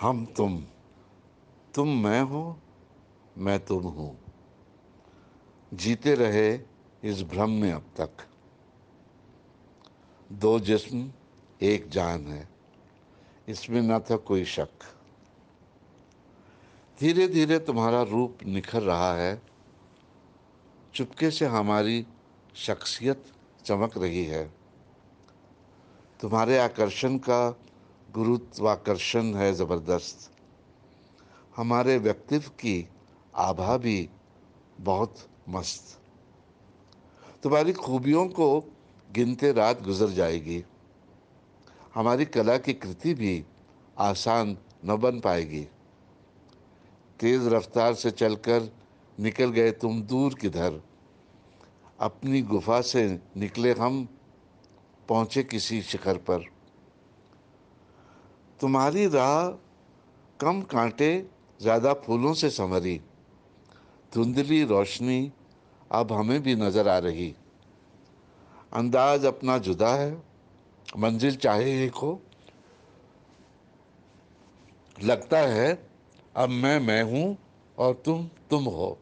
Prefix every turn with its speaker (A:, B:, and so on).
A: हम तुम तुम मैं हो, मैं तुम हूँ। जीते रहे इस भ्रम में अब तक। दो जिस्म, एक जान है। इसमें न था कोई शक। धीरे धीरे तुम्हारा रूप निखर रहा है। चुपके से हमारी शख्सियत चमक रही है। तुम्हारे आकर्षण का गुरुत्वाकर्षण है ज़बरदस्त। हमारे व्यक्तित्व की आभा भी बहुत मस्त। तुम्हारी खूबियों को गिनते रात गुजर जाएगी। हमारी कला की कृति भी आसान न बन पाएगी। तेज रफ्तार से चलकर निकल गए तुम दूर किधर अपनी गुफा से निकले हम पहुँचे किसी शिखर पर। तुम्हारी राह कम कांटे, ज़्यादा फूलों से संवरी। धुंधली रोशनी अब हमें भी नज़र आ रही। अंदाज अपना जुदा है। मंजिल चाहे एक हो। लगता है, अब मैं मैं हूँ और तुम तुम हो।